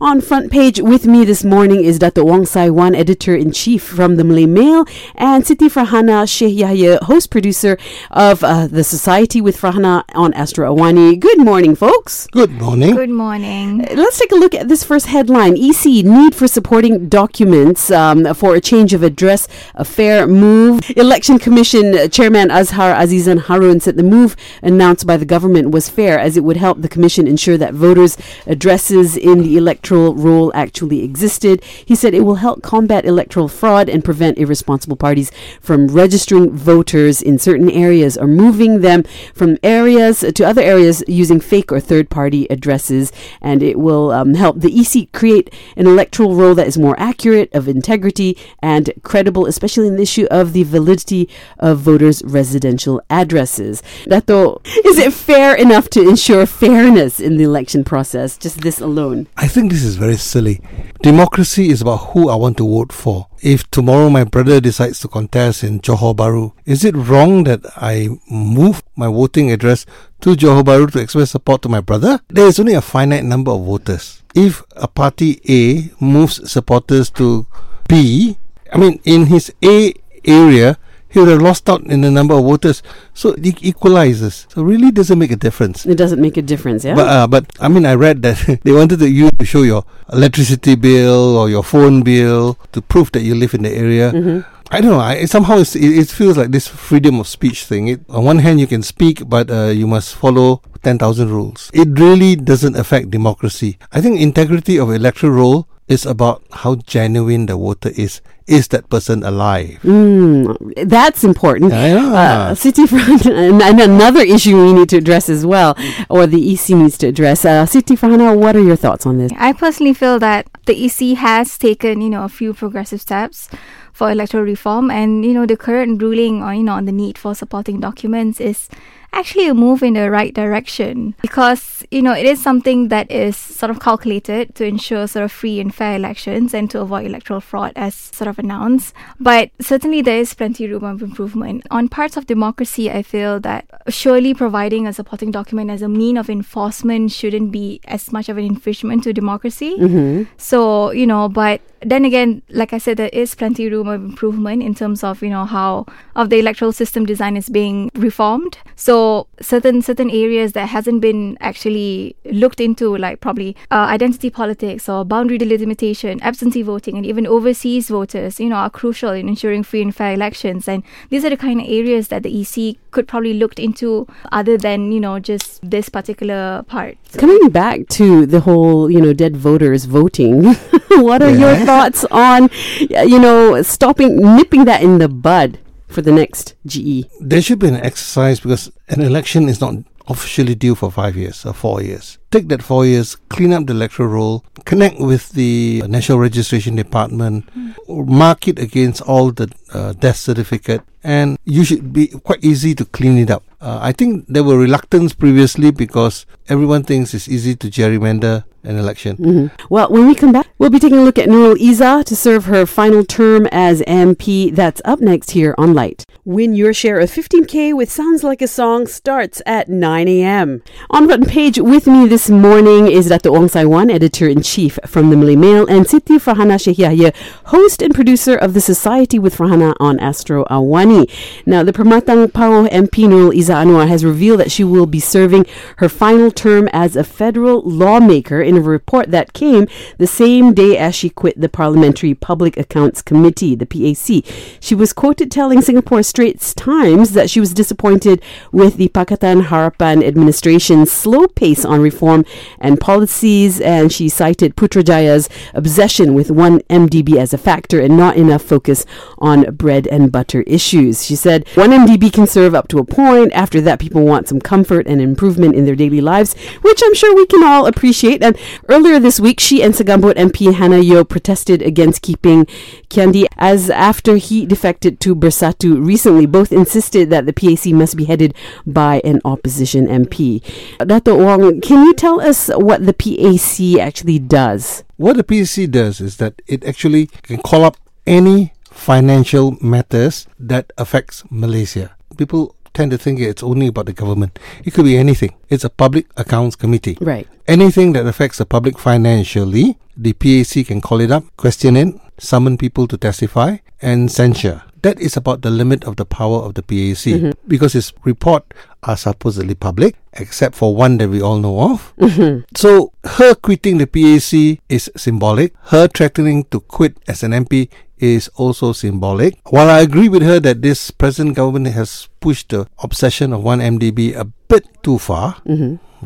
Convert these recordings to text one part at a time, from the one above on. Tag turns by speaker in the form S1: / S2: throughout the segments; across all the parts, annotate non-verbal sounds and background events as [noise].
S1: On front page with me this morning is Dr. Wong Sai Wan, editor in chief from the Malay Mail, and Siti Farhana Sheikh Yahya, host producer of uh, the Society with Farhana on Astro Awani. Good morning, folks.
S2: Good morning.
S3: Good morning.
S1: Uh, Let's take a look at this first headline. EC need for supporting documents um, for a change of address, a fair move. Election Commission Chairman Azhar Azizan Harun said the move announced by the government was fair as it would help the commission ensure that voters' addresses in the electoral roll actually existed. He said it will help combat electoral fraud and prevent irresponsible parties from registering voters in certain areas or moving them from areas to other areas using fake or third party addresses. And it will um, help the EC create an electoral roll that is more accurate, of integrity, and credible, especially in the issue of the validity of voters' residential addresses. Dato, is it fair enough to ensure fairness in the election process? Just this alone.
S2: I think this is very silly. Democracy is about who I want to vote for. If tomorrow my brother decides to contest in Johor Bahru, is it wrong that I move my voting address to Johor Bahru to express support to my brother? There is only a finite number of voters. If a party A moves supporters to B, I mean, in his A area, he would have lost out in the number of voters. So it equalizes. So really doesn't make a difference.
S1: It doesn't make a difference, yeah?
S2: But uh, but I mean, I read that [laughs] they wanted to you to show your electricity bill or your phone bill to prove that you live in the area.
S1: Mhm.
S2: I don't know. I, somehow it's, it, it feels like this freedom of speech thing. It, on one hand, you can speak, but uh, you must follow ten thousand rules. It really doesn't affect democracy. I think integrity of electoral roll is about how genuine the voter is. Is that person alive?
S1: Mm, that's important.
S2: Yeah.
S1: Uh, City Front, [laughs] and, and another issue we need to address as well, or the EC needs to address. Uh, Siti Farhana, what are your thoughts on this?
S3: I personally feel that the EC has taken, you know, a few progressive steps for electoral reform and, you know, the current ruling on, you know, on the need for supporting documents is actually a move in the right direction because, you know, it is something that is sort of calculated to ensure sort of free and fair elections and to avoid electoral fraud as sort of announced. But certainly there is plenty room of improvement. On parts of democracy, I feel that surely providing a supporting document as a mean of enforcement shouldn't be as much of an infringement to democracy.
S1: Mm-hmm.
S3: So, you know, but then again, like I said, there is plenty room of improvement in terms of, you know, how of the electoral system design is being reformed. So certain certain areas that hasn't been actually looked into, like probably uh, identity politics or boundary delimitation, absentee voting, and even overseas voters, you know, are crucial in ensuring free and fair elections. And these are the kind of areas that the EC could probably looked into other than, you know, just this particular part. So-
S1: Coming back to the whole, you know, dead voters voting, [laughs] what are your thoughts on, you know, stopping, nipping that in the bud for the next? GE?
S2: There should be an exercise because an election is not officially due for five years or four years. Take that four years, clean up the electoral roll, connect with the National Registration Department, mark it against all the uh, death certificate, and you should be quite easy to clean it up. Uh, I think there were reluctance previously because everyone thinks it's easy to gerrymander an election.
S1: Mm-hmm. Well, when we come back, we'll be taking a look at Nurul Izzah to serve her final term as MP. That's up next here on Light. Win your share of 15K with Sounds Like a Song starts at 9 a.m. On front page with me this morning is Dr. Wong Sai Wan, editor-in-chief from the Malay Mail, and Siti Farhana Sheikh Yahya, host and producer of the Society with Farhana on Astro Awani. Now, the Permatang Pauh MP Nurul Izzah Anwar has revealed that she will be serving her final term as a federal lawmaker in a report that came the same day as she quit the Parliamentary Public Accounts Committee, the PAC. She was quoted telling Singapore Straits Times that she was disappointed with the Pakatan Harapan administration's slow pace on reform and policies, and she cited Putrajaya's obsession with one MDB as a factor and not enough focus on bread and butter issues. She said, one MDB can serve up to a point. After that, people want some comfort and improvement in their daily lives, which I'm sure we can all appreciate. And earlier this week, she and Segambut MP Hannah Yeoh protested against keeping Kiandee as after he defected to Bersatu recently, both insisted that the PAC must be headed by an opposition MP. Dato Wong, can you tell us what the PAC actually does?
S2: What the PAC does is that it actually can call up any financial matters that affects Malaysia. People tend to think it's only about the government. It could be anything. It's a public accounts committee.
S1: Right.
S2: Anything that affects the public financially, the PAC can call it up, question it, summon people to testify, and censure. That is about the limit of the power of the PAC mm-hmm. because its report are supposedly public, except for one that we all know of. Mm-hmm. So her quitting the PAC is symbolic. Her threatening to quit as an MP is also symbolic. While I agree with her that this present government has pushed the obsession of one MDB a bit too far,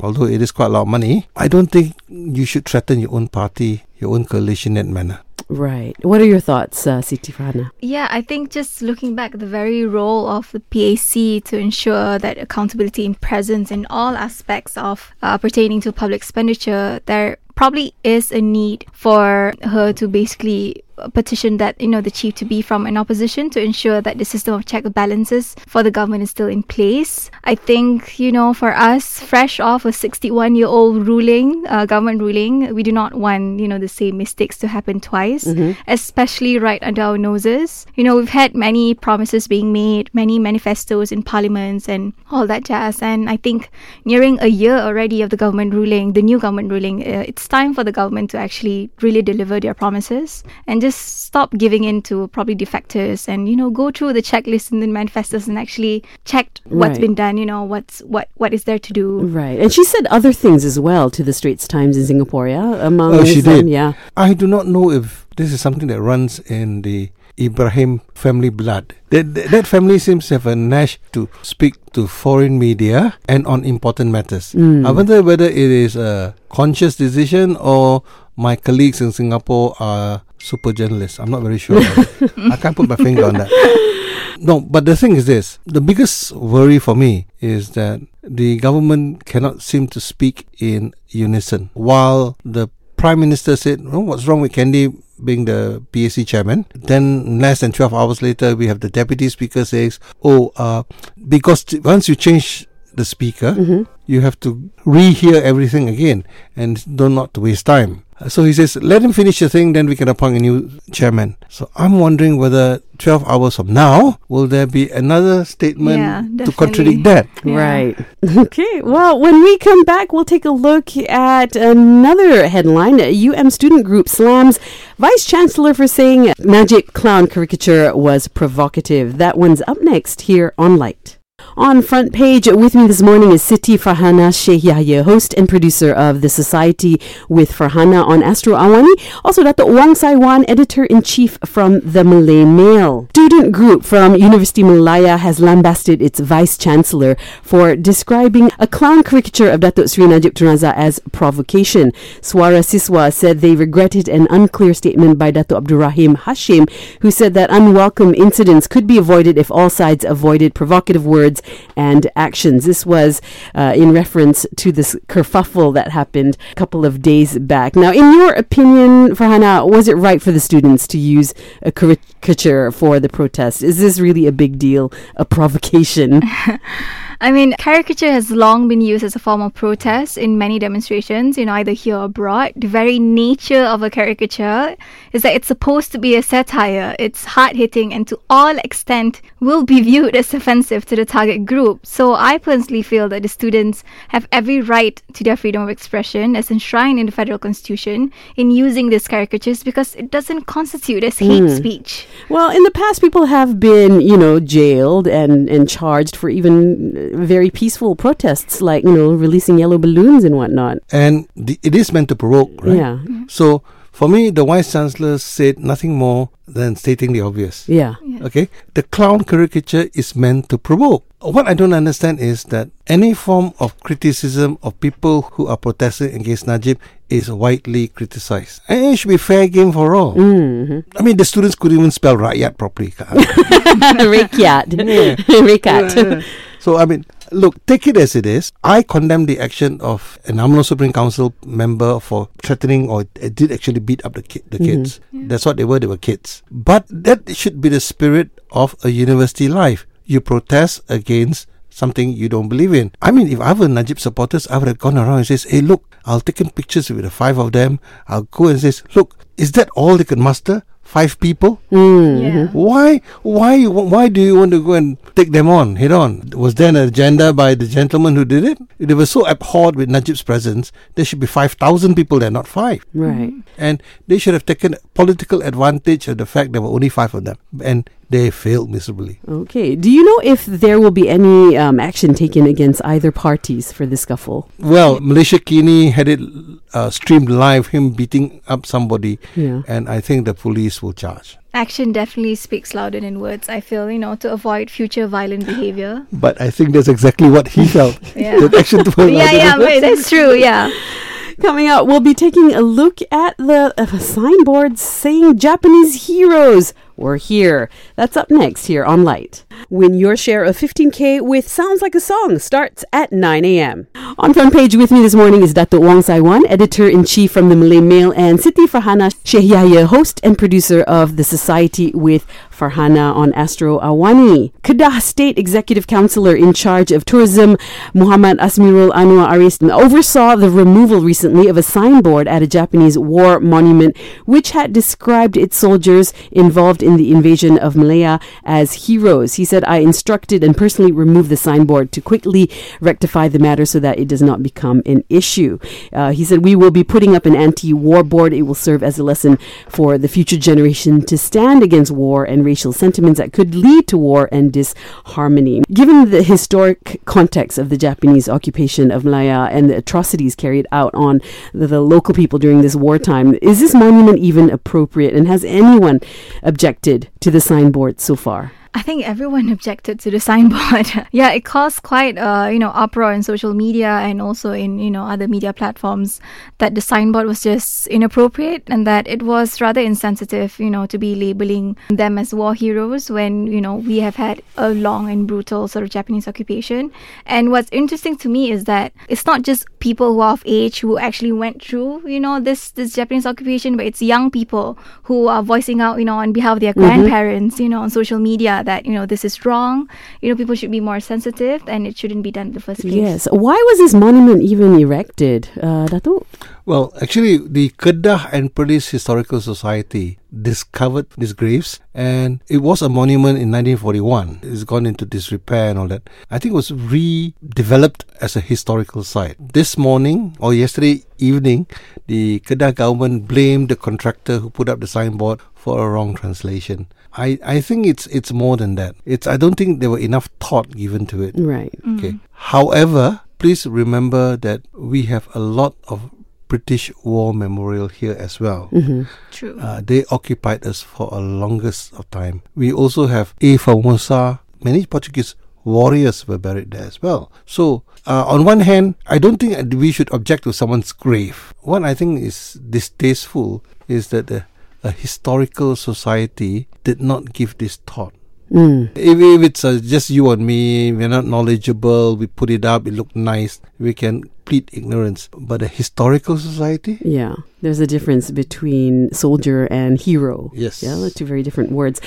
S2: although it is quite a lot of money, I don't think you should threaten your own party, your own coalition in that manner.
S1: Right. What are your thoughts, uh, Siti Farhana?
S3: Yeah, I think just looking back, the very role of the PAC to ensure that accountability and presence in all aspects of uh, pertaining to public expenditure, there probably is a need for her to basically petition that you know the chief to be from an opposition to ensure that the system of check balances for the government is still in place. I think you know for us, fresh off a 61 year old ruling, uh, government ruling, we do not want you know the same mistakes to happen twice, especially right under our noses. You know we've had many promises being made, many manifestos in parliaments and all that jazz, and I think nearing a year already of the government ruling, the new government ruling, uh, it's time for the government to actually really deliver their promises and just stop giving in to probably defectors and you know go through the checklist and the manifestos and actually check what's
S1: Right.
S3: been done you know what's what what is there to do
S1: Right. And she said other things as well to the Straits Times in Singapore, yeah? Among
S2: Oh, she
S1: them,
S2: did.
S1: Yeah.
S2: I do not know if this is something that runs in the Ibrahim family blood. That, that that family seems to have a knack to speak to foreign media and on important matters. Mm. I wonder whether it is a conscious decision or my colleagues in Singapore are super journalist. I'm not very sure. [laughs] I can't put my finger on that. No, but the thing is this the biggest worry for me is that the government cannot seem to speak in unison. While the Prime Minister said, oh, What's wrong with Kiandee being the PAC chairman? Then, less than 12 hours later, we have the Deputy Speaker says, Oh, uh, because t- once you change the speaker, you have to rehear everything again and do not to waste time. So he says, let him finish the thing, then we can appoint a new chairman. So I'm wondering whether 12 hours from now, will there be another statement
S3: Yeah,
S2: to contradict that?
S3: Yeah.
S1: Right. [laughs] Okay. Well, when we come back, we'll take a look at another headline. UM student group slams vice chancellor for saying magic clown caricature was provocative. That one's up next here on Light. On front page with me this morning is Siti Farhana Sheikh Yahya, host and producer of the Society with Farhana on Astro Awani. Also, Dato Wong Saiwan, editor in chief from the Malay Mail. Student group from University Malaya has lambasted its vice chancellor for describing a clown caricature of Datuk Sri Najib Tun Razak as provocation. Swara Siswa said they regretted an unclear statement by Datuk Abdul Rahim Hashim, who said that unwelcome incidents could be avoided if all sides avoided provocative words and actions. This was uh, in reference to this kerfuffle that happened a couple of days back. Now, in your opinion, Farhana, was it right for the students to use a caricature for the protest? Is this really a big deal, a provocation? [laughs]
S3: I mean, caricature has long been used as a form of protest in many demonstrations, you know, either here or abroad. The very nature of a caricature is that it's supposed to be a satire. It's hard hitting and to all extent will be viewed as offensive to the target group. So I personally feel that the students have every right to their freedom of expression as enshrined in the federal constitution in using these caricatures because it doesn't constitute as hate hmm. speech.
S1: Well, in the past, people have been, you know, jailed and, and charged for even very peaceful protests, like, you know, releasing yellow balloons and whatnot.
S2: And the, it is meant to provoke, right?
S1: Yeah.
S2: So for me, the vice chancellor said nothing more than stating the obvious.
S1: Yeah.
S2: Okay, the clown caricature is meant to provoke. What I don't understand is that any form of criticism of people who are protesting against Najib is widely criticized. And it should be fair game for all.
S1: Mm-hmm.
S2: I mean, the students couldn't even spell Rakyat properly. [laughs]
S1: Rakyat. Rakyat.
S2: so, I mean, look, take it as it is. I condemn the action of an UMNO Supreme Council member for threatening or uh, did actually beat up the, ki- the kids. That's what they were, they were kids. But that should be the spirit of a university life. You protest against something you don't believe in. I mean, if I were Najib supporters, I would have gone around and says, hey, look, I'll take in pictures with the five of them. I'll go and says, look, is that all they can muster? Five people.
S3: Yeah.
S2: Why, why, why do you want to go and take them on head on? Was there an agenda by the gentleman who did it? They were so abhorred with Najib's presence, there should be five thousand people there, not five.
S1: Right.
S2: And they should have taken political advantage of the fact there were only five of them, and they failed miserably.
S1: Okay. Do you know if there will be any um, action taken against either parties for the scuffle?
S2: Well, Malaysia Kini had it uh, streamed live, him beating up somebody,
S1: Yeah.
S2: and I think the police will charge.
S3: Action definitely speaks louder than words, I feel, you know, to avoid future violent behavior.
S2: But I think that's exactly what he [laughs] felt.
S3: Yeah.
S2: That action [laughs] to
S3: yeah, yeah, but that's true, yeah.
S1: Coming up, we'll be taking a look at the uh, signboard saying Japanese heroes. We're here. That's up next here on Light. Win your share of 15K with Sounds Like a Song starts at 9 a.m. On front page with me this morning is Dato Wong Saiwan, editor in chief from the Malay Mail, and Siti Farhana Yahya, host and producer of the Society with Farhana on Astro Awani. Kedah State Executive Councillor in charge of tourism, Muhammad Asmirul Anuar Aris, oversaw the removal recently of a signboard at a Japanese war monument which had described its soldiers involved in the invasion of Malaya as heroes. He said, I instructed and personally removed the signboard to quickly rectify the matter so that it does not become an issue. Uh, he said, We will be putting up an anti war board. It will serve as a lesson for the future generation to stand against war and racial sentiments that could lead to war and disharmony. Given the historic context of the Japanese occupation of Malaya and the atrocities carried out on the, the local people during this wartime, is this monument even appropriate? And has anyone objected to the signboard so far?
S3: I think everyone [laughs] objected to the signboard. [laughs] yeah, it caused quite uh, you know uproar in social media and also in you know other media platforms that the signboard was just inappropriate and that it was rather insensitive, you know, to be labeling them as war heroes when you know we have had a long and brutal sort of Japanese occupation. And what's interesting to me is that it's not just people who are of age who actually went through you know this this Japanese occupation, but it's young people who are voicing out you know on behalf of their grandparents, you know, on social media that you know this is wrong. You know, people should be more sensitive, and it shouldn't be done in the first place.
S1: Yes. Why was this monument even erected, uh?
S2: Well, actually, the Kedah and Perlis Historical Society discovered these graves, and it was a monument in 1941. It's gone into disrepair and all that. I think it was redeveloped as a historical site. This morning or yesterday evening, the Kedah government blamed the contractor who put up the signboard for a wrong translation. I, I think it's it's more than that. It's I don't think there were enough thought given to it.
S1: Right.
S2: Okay. Mm. However, please remember that we have a lot of British War Memorial here as well.
S3: True.
S2: Uh, they occupied us for a longest of time. We also have A Famosa. Many Portuguese warriors were buried there as well. So, uh, on one hand, I don't think we should object to someone's grave. What I think is distasteful is that the, a historical society did not give this thought.
S1: Mm.
S2: If, if it's uh, just you and me, we're not knowledgeable, we put it up, it looked nice, we can plead ignorance. But a historical society?
S1: Yeah, there's a difference between soldier and hero.
S2: Yes.
S1: Yeah, they're two very different words.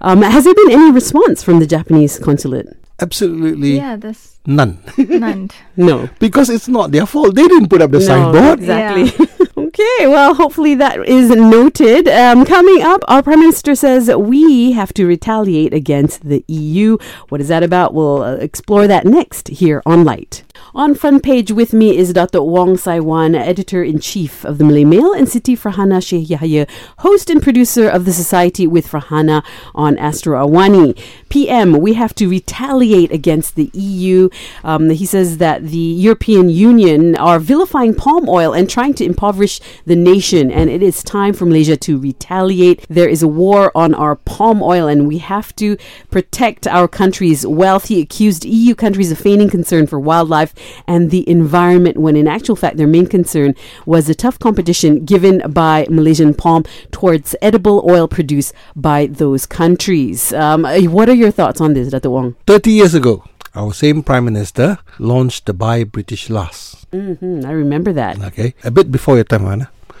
S1: Um, has there been any response from the Japanese consulate?
S2: Absolutely
S3: yeah, that's
S2: none. [laughs]
S3: none.
S1: No.
S2: because it's not their fault. They didn't put up the
S1: No,
S2: signboard.
S1: Exactly. Okay, well, hopefully that is noted. Um, coming up, our Prime Minister says we have to retaliate against the EU. What is that about? We'll uh, explore that next here on Light. On front page with me is Dr. Wong Saiwan, editor in chief of the Malay Mail, and Siti Farhana Sheikh Yahya, host and producer of the Society with Farhana on Astro Awani. PM, we have to retaliate against the EU. Um, he says that the European Union are vilifying palm oil and trying to impoverish the nation, and it is time for Malaysia to retaliate. There is a war on our palm oil, and we have to protect our country's wealth. He accused EU countries of feigning concern for wildlife and the environment, when in actual fact, their main concern was the tough competition given by Malaysian palm towards edible oil produced by those countries. Um, uh, what are your thoughts on this, Dr. Wong?
S2: 30 years ago, our same Prime Minister launched the Buy British Last.
S1: hmm I remember that.
S2: Okay. A bit before your time, Anna. [laughs]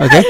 S2: okay.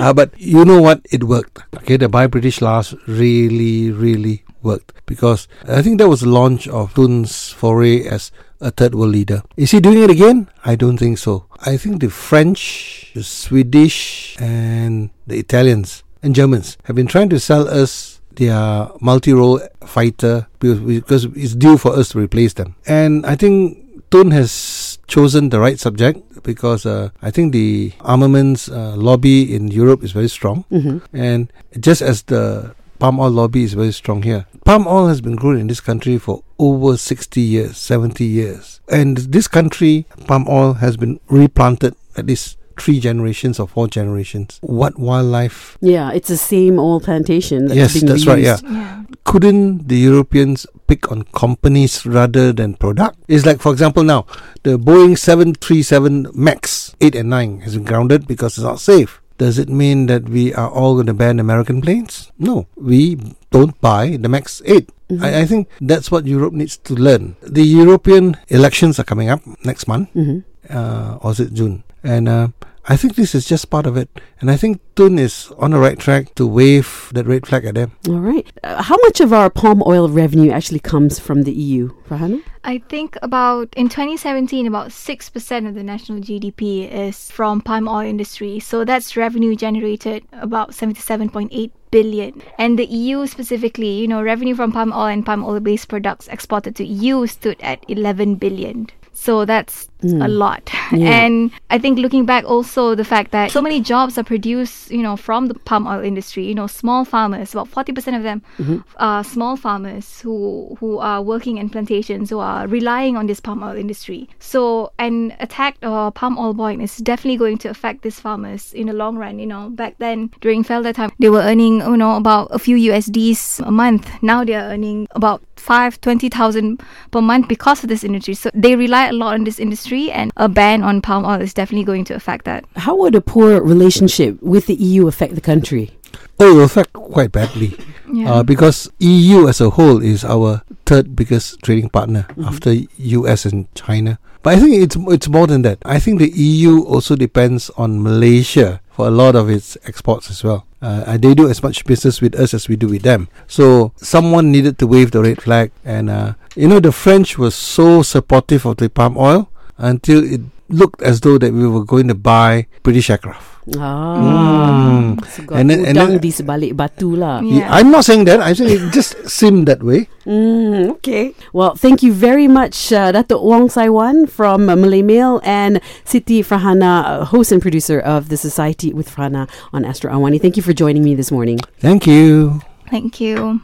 S2: Uh, but you know what? It worked. Okay. The Buy British Last really, really worked because I think that was the launch of Tun's foray as a third world leader. Is he doing it again? I don't think so. I think the French, the Swedish, and the Italians and Germans have been trying to sell us their multi-role fighter because, because it's due for us to replace them. And I think Tun has chosen the right subject because uh, I think the armaments uh, lobby in Europe is very strong,
S1: hmm
S2: and just as the palm oil lobby is very strong here. Palm oil has been grown in this country for over 60 years, 70 years. And this country, palm oil has been replanted at least three generations or four generations. What wildlife
S1: Yeah, it's the same old plantation. That's
S2: Yes, that's right,
S1: reused.
S3: Yeah.
S2: couldn't the Europeans pick on companies rather than product? It's like, for example, now the Boeing 737 MAX 8 and 9 has been grounded because it's not safe. Does it mean that we are all going to ban American planes? No, we don't buy the MAX 8. I, I think that's what Europe needs to learn. The European elections are coming up next month,
S1: hmm
S2: uh, or is it June? And uh, I think this is just part of it. And I think Tun is on the right track to wave that red flag at them.
S1: All right. Uh, how much of our palm oil revenue actually comes from the EU, Farhana?
S3: I think about in 2017, about 6% of the national GDP is from palm oil industry. So that's revenue generated about 77.8 billion. And the EU specifically, you know, revenue from palm oil and palm oil based products exported to EU stood at 11 billion. So that's hmm. a lot. [laughs]
S1: Yeah.
S3: And I think looking back also the fact that so many jobs are produced, you know, from the palm oil industry, you know, small farmers, about 40% of them mm-hmm. are small farmers who who are working in plantations who are relying on this palm oil industry. So an attack or palm oil boycott is definitely going to affect these farmers in the long run. You know, back then during FELDA time, they were earning you know about a few USDs a month. Now they are earning about five twenty thousand per month because of this industry. So they rely a lot on this industry, and a ban on palm oil is definitely going to affect that.
S1: How would a poor relationship with the EU affect the country?
S2: Oh, it will affect quite badly. [laughs]
S3: Yeah.
S2: Uh, because EU as a whole is our third biggest trading partner after US and China. But I think it's it's more than that. I think the EU also depends on Malaysia for a lot of its exports as well. Uh, they do as much business with us as we do with them. So someone needed to wave the red flag, and uh, you know the French were so supportive of the palm oil until it looked as though that we were going to buy British aircraft.
S1: Ah, so
S2: And then- and then-
S1: di sebalik batu lah.
S3: Yeah.
S2: I'm not saying that. I'm saying it just [laughs] seemed that way.
S1: Mm, okay. Well, thank you very much, uh, Dato' Wong Saiwan from uh, Malay Mail and Siti Farhana, uh, host and producer of the Society with Farhana on Astro Awani. Thank you for joining me this morning.
S2: Thank you.
S3: Thank you.